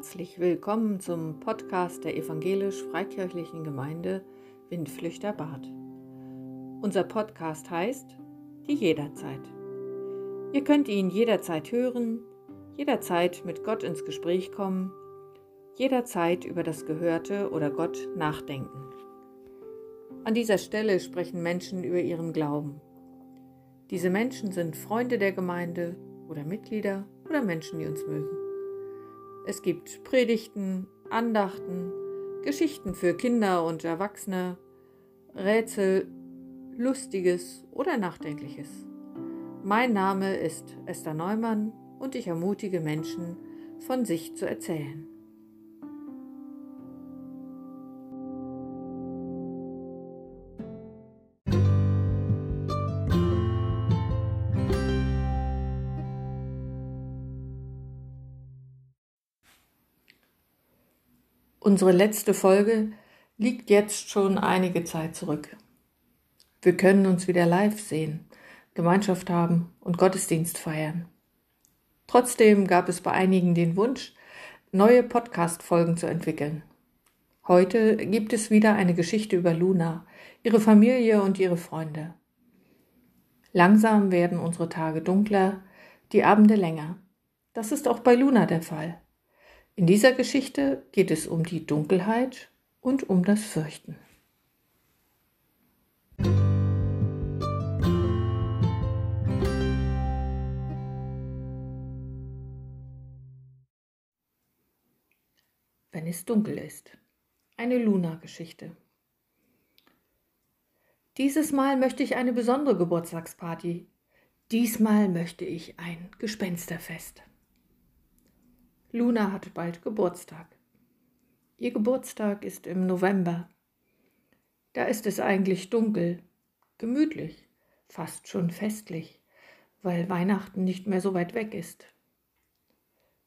Herzlich willkommen zum Podcast der evangelisch-freikirchlichen Gemeinde Windflüchter Bad. Unser Podcast heißt Die Jederzeit. Ihr könnt ihn jederzeit hören, jederzeit mit Gott ins Gespräch kommen, jederzeit über das Gehörte oder Gott nachdenken. An dieser Stelle sprechen Menschen über ihren Glauben. Diese Menschen sind Freunde der Gemeinde oder Mitglieder oder Menschen, die uns mögen. Es gibt Predigten, Andachten, Geschichten für Kinder und Erwachsene, Rätsel, Lustiges oder Nachdenkliches. Mein Name ist Esther Neumann und ich ermutige Menschen, von sich zu erzählen. Unsere letzte Folge liegt jetzt schon einige Zeit zurück. Wir können uns wieder live sehen, Gemeinschaft haben und Gottesdienst feiern. Trotzdem gab es bei einigen den Wunsch, neue Podcast-Folgen zu entwickeln. Heute gibt es wieder eine Geschichte über Luna, ihre Familie und ihre Freunde. Langsam werden unsere Tage dunkler, die Abende länger. Das ist auch bei Luna der Fall. In dieser Geschichte geht es um die Dunkelheit und um das Fürchten. Wenn es dunkel ist. Eine Luna-Geschichte. Dieses Mal möchte ich eine besondere Geburtstagsparty. Diesmal möchte ich ein Gespensterfest. Luna hat bald Geburtstag. Ihr Geburtstag ist im November. Da ist es eigentlich dunkel, gemütlich, fast schon festlich, weil Weihnachten nicht mehr so weit weg ist.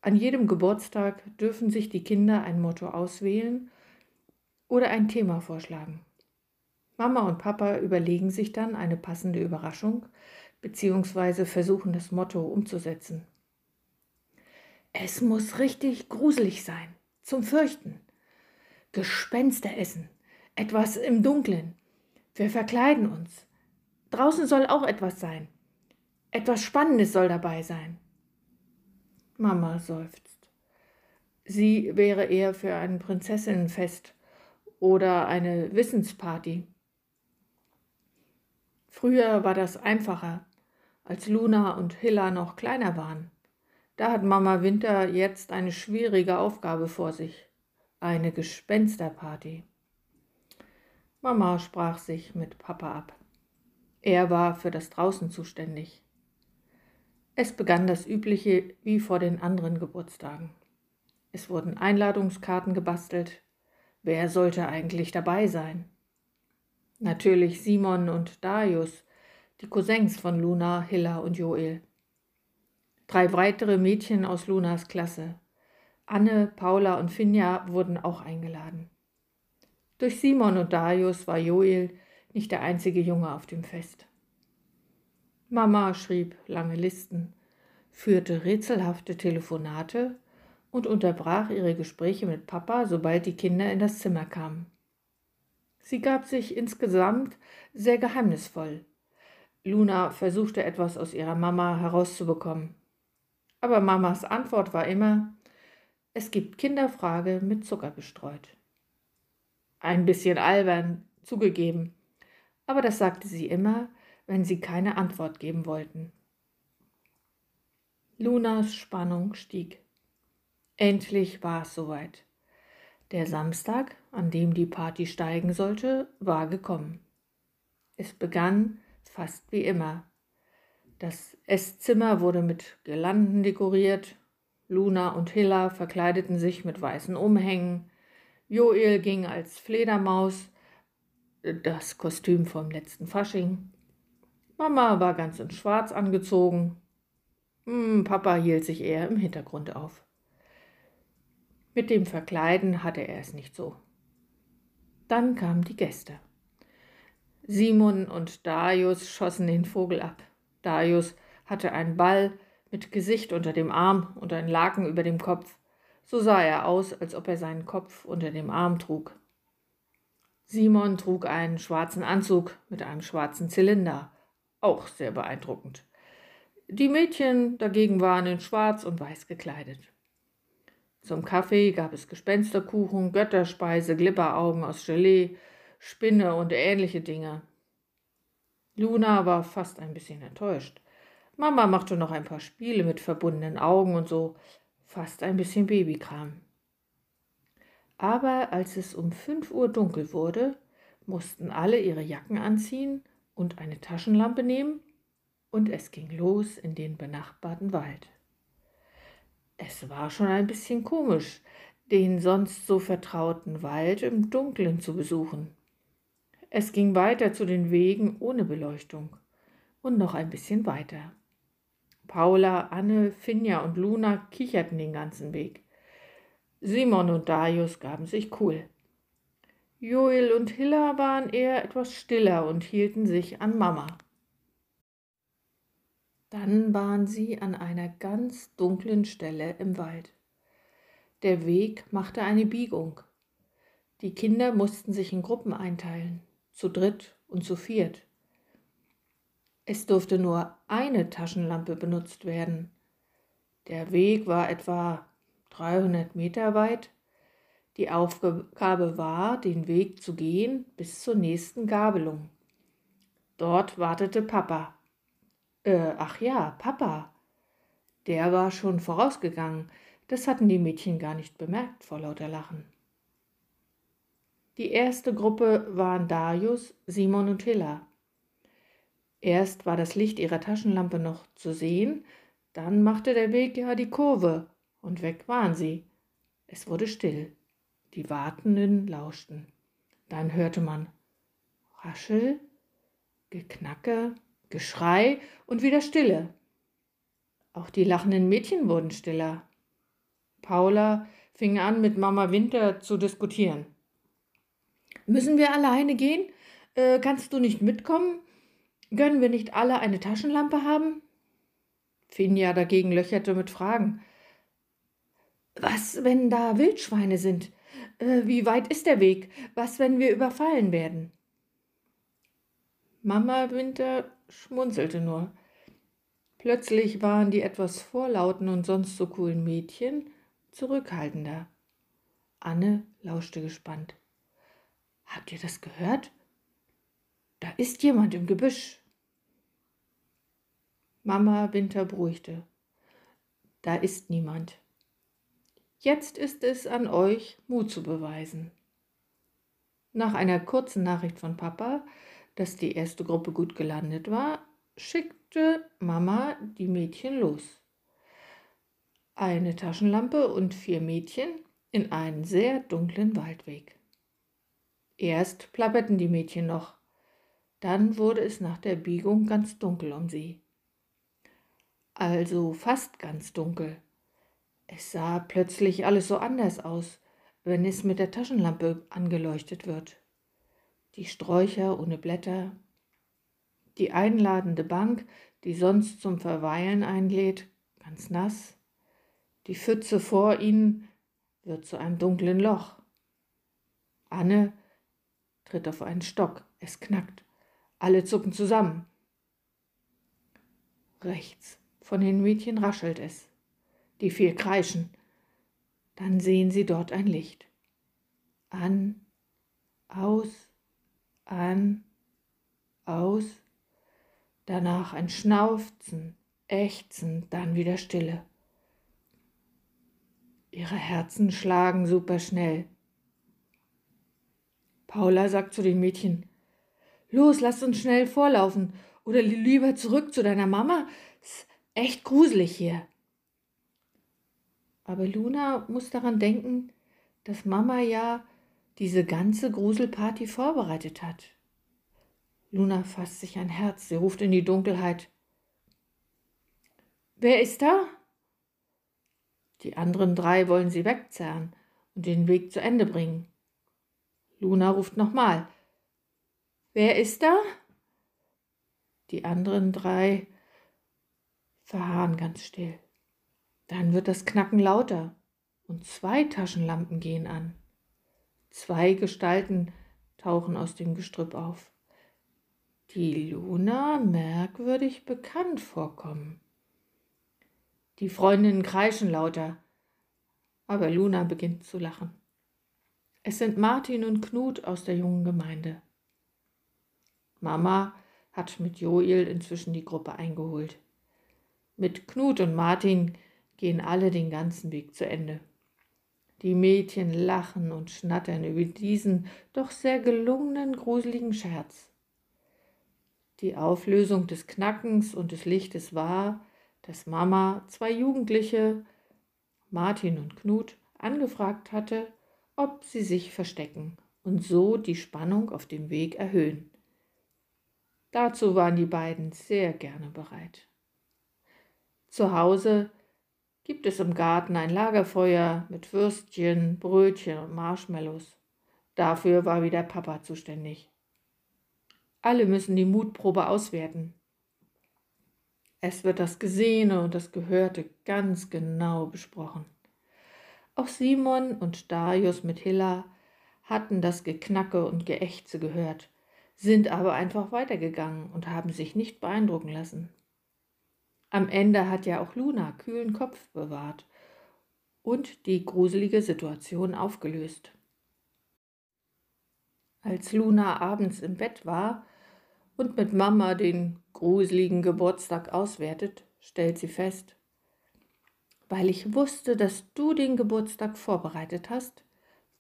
An jedem Geburtstag dürfen sich die Kinder ein Motto auswählen oder ein Thema vorschlagen. Mama und Papa überlegen sich dann eine passende Überraschung bzw. versuchen das Motto umzusetzen. Es muss richtig gruselig sein, zum Fürchten. Gespenster essen, etwas im Dunkeln. Wir verkleiden uns. Draußen soll auch etwas sein. Etwas Spannendes soll dabei sein. Mama seufzt. Sie wäre eher für ein Prinzessinnenfest oder eine Wissensparty. Früher war das einfacher, als Luna und Hilla noch kleiner waren. Da hat Mama Winter jetzt eine schwierige Aufgabe vor sich. Eine Gespensterparty. Mama sprach sich mit Papa ab. Er war für das Draußen zuständig. Es begann das Übliche wie vor den anderen Geburtstagen. Es wurden Einladungskarten gebastelt. Wer sollte eigentlich dabei sein? Natürlich Simon und Darius, die Cousins von Luna, Hilla und Joel. Drei weitere Mädchen aus Lunas Klasse, Anne, Paula und Finja, wurden auch eingeladen. Durch Simon und Darius war Joel nicht der einzige Junge auf dem Fest. Mama schrieb lange Listen, führte rätselhafte Telefonate und unterbrach ihre Gespräche mit Papa, sobald die Kinder in das Zimmer kamen. Sie gab sich insgesamt sehr geheimnisvoll. Luna versuchte etwas aus ihrer Mama herauszubekommen. Aber Mamas Antwort war immer, es gibt Kinderfrage mit Zucker gestreut. Ein bisschen albern, zugegeben, aber das sagte sie immer, wenn sie keine Antwort geben wollten. Lunas Spannung stieg. Endlich war es soweit. Der Samstag, an dem die Party steigen sollte, war gekommen. Es begann fast wie immer das Esszimmer wurde mit Girlanden dekoriert. Luna und Hilla verkleideten sich mit weißen Umhängen. Joel ging als Fledermaus, das Kostüm vom letzten Fasching. Mama war ganz in Schwarz angezogen. Hm, Papa hielt sich eher im Hintergrund auf. Mit dem Verkleiden hatte er es nicht so. Dann kamen die Gäste. Simon und Darius schossen den Vogel ab. Darius hatte einen Ball mit Gesicht unter dem Arm und ein Laken über dem Kopf. So sah er aus, als ob er seinen Kopf unter dem Arm trug. Simon trug einen schwarzen Anzug mit einem schwarzen Zylinder, auch sehr beeindruckend. Die Mädchen dagegen waren in schwarz und weiß gekleidet. Zum Kaffee gab es Gespensterkuchen, Götterspeise, Glibberaugen aus Gelee, Spinne und ähnliche Dinge. Luna war fast ein bisschen enttäuscht. Mama machte noch ein paar Spiele mit verbundenen Augen und so, fast ein bisschen Babykram. Aber als es um fünf Uhr dunkel wurde, mussten alle ihre Jacken anziehen und eine Taschenlampe nehmen, und es ging los in den benachbarten Wald. Es war schon ein bisschen komisch, den sonst so vertrauten Wald im Dunkeln zu besuchen. Es ging weiter zu den Wegen ohne Beleuchtung und noch ein bisschen weiter. Paula, Anne, Finja und Luna kicherten den ganzen Weg. Simon und Darius gaben sich cool. Joel und Hilla waren eher etwas stiller und hielten sich an Mama. Dann waren sie an einer ganz dunklen Stelle im Wald. Der Weg machte eine Biegung. Die Kinder mussten sich in Gruppen einteilen, zu dritt und zu viert. Es durfte nur eine Taschenlampe benutzt werden. Der Weg war etwa 300 Meter weit. Die Aufgabe war, den Weg zu gehen bis zur nächsten Gabelung. Dort wartete Papa. Äh, ach ja, Papa. Der war schon vorausgegangen. Das hatten die Mädchen gar nicht bemerkt vor lauter Lachen. Die erste Gruppe waren Darius, Simon und Hilla. Erst war das Licht ihrer Taschenlampe noch zu sehen, dann machte der Weg ja die Kurve und weg waren sie. Es wurde still. Die Wartenden lauschten. Dann hörte man Raschel, Geknacke, Geschrei und wieder Stille. Auch die lachenden Mädchen wurden stiller. Paula fing an, mit Mama Winter zu diskutieren. Müssen wir alleine gehen? Äh, kannst du nicht mitkommen? Gönnen wir nicht alle eine Taschenlampe haben? Finja dagegen löcherte mit Fragen. Was, wenn da Wildschweine sind? Äh, wie weit ist der Weg? Was, wenn wir überfallen werden? Mama Winter schmunzelte nur. Plötzlich waren die etwas vorlauten und sonst so coolen Mädchen zurückhaltender. Anne lauschte gespannt. Habt ihr das gehört? Da ist jemand im Gebüsch. Mama Winter beruhigte. Da ist niemand. Jetzt ist es an euch, Mut zu beweisen. Nach einer kurzen Nachricht von Papa, dass die erste Gruppe gut gelandet war, schickte Mama die Mädchen los. Eine Taschenlampe und vier Mädchen in einen sehr dunklen Waldweg. Erst plapperten die Mädchen noch, dann wurde es nach der Biegung ganz dunkel um sie also fast ganz dunkel. Es sah plötzlich alles so anders aus, wenn es mit der Taschenlampe angeleuchtet wird. Die Sträucher ohne Blätter, die einladende Bank, die sonst zum Verweilen einlädt, ganz nass, die Pfütze vor ihnen wird zu einem dunklen Loch. Anne tritt auf einen Stock, es knackt, alle zucken zusammen. Rechts von den Mädchen raschelt es. Die vier kreischen. Dann sehen sie dort ein Licht. An, aus, an, aus. Danach ein Schnaufzen, Ächzen, dann wieder Stille. Ihre Herzen schlagen superschnell. Paula sagt zu den Mädchen, Los, lasst uns schnell vorlaufen oder lieber zurück zu deiner Mama echt gruselig hier. Aber Luna muss daran denken, dass Mama ja diese ganze Gruselparty vorbereitet hat. Luna fasst sich ein Herz, sie ruft in die Dunkelheit. Wer ist da? Die anderen drei wollen sie wegzerren und den Weg zu Ende bringen. Luna ruft nochmal. Wer ist da? Die anderen drei verharren ganz still. Dann wird das Knacken lauter und zwei Taschenlampen gehen an. Zwei Gestalten tauchen aus dem Gestrüpp auf, die Luna merkwürdig bekannt vorkommen. Die Freundinnen kreischen lauter, aber Luna beginnt zu lachen. Es sind Martin und Knut aus der jungen Gemeinde. Mama hat mit Joel inzwischen die Gruppe eingeholt. Mit Knut und Martin gehen alle den ganzen Weg zu Ende. Die Mädchen lachen und schnattern über diesen doch sehr gelungenen, gruseligen Scherz. Die Auflösung des Knackens und des Lichtes war, dass Mama zwei Jugendliche, Martin und Knut, angefragt hatte, ob sie sich verstecken und so die Spannung auf dem Weg erhöhen. Dazu waren die beiden sehr gerne bereit. Zu Hause gibt es im Garten ein Lagerfeuer mit Würstchen, Brötchen und Marshmallows. Dafür war wieder Papa zuständig. Alle müssen die Mutprobe auswerten. Es wird das Gesehene und das Gehörte ganz genau besprochen. Auch Simon und Darius mit Hilla hatten das Geknacke und Geächze gehört, sind aber einfach weitergegangen und haben sich nicht beeindrucken lassen. Am Ende hat ja auch Luna kühlen Kopf bewahrt und die gruselige Situation aufgelöst. Als Luna abends im Bett war und mit Mama den gruseligen Geburtstag auswertet, stellt sie fest, weil ich wusste, dass du den Geburtstag vorbereitet hast,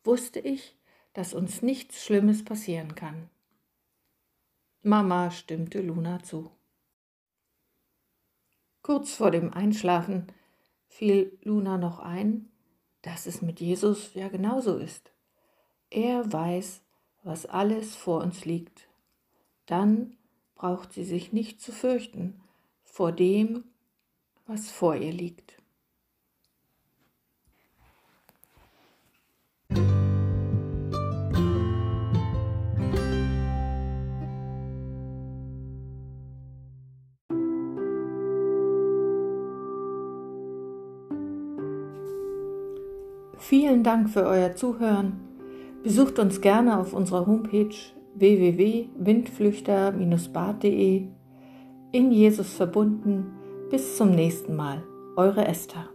wusste ich, dass uns nichts Schlimmes passieren kann. Mama stimmte Luna zu. Kurz vor dem Einschlafen fiel Luna noch ein, dass es mit Jesus ja genauso ist. Er weiß, was alles vor uns liegt. Dann braucht sie sich nicht zu fürchten vor dem, was vor ihr liegt. Vielen Dank für euer Zuhören. Besucht uns gerne auf unserer Homepage www.windflüchter-bad.de. In Jesus verbunden. Bis zum nächsten Mal. Eure Esther.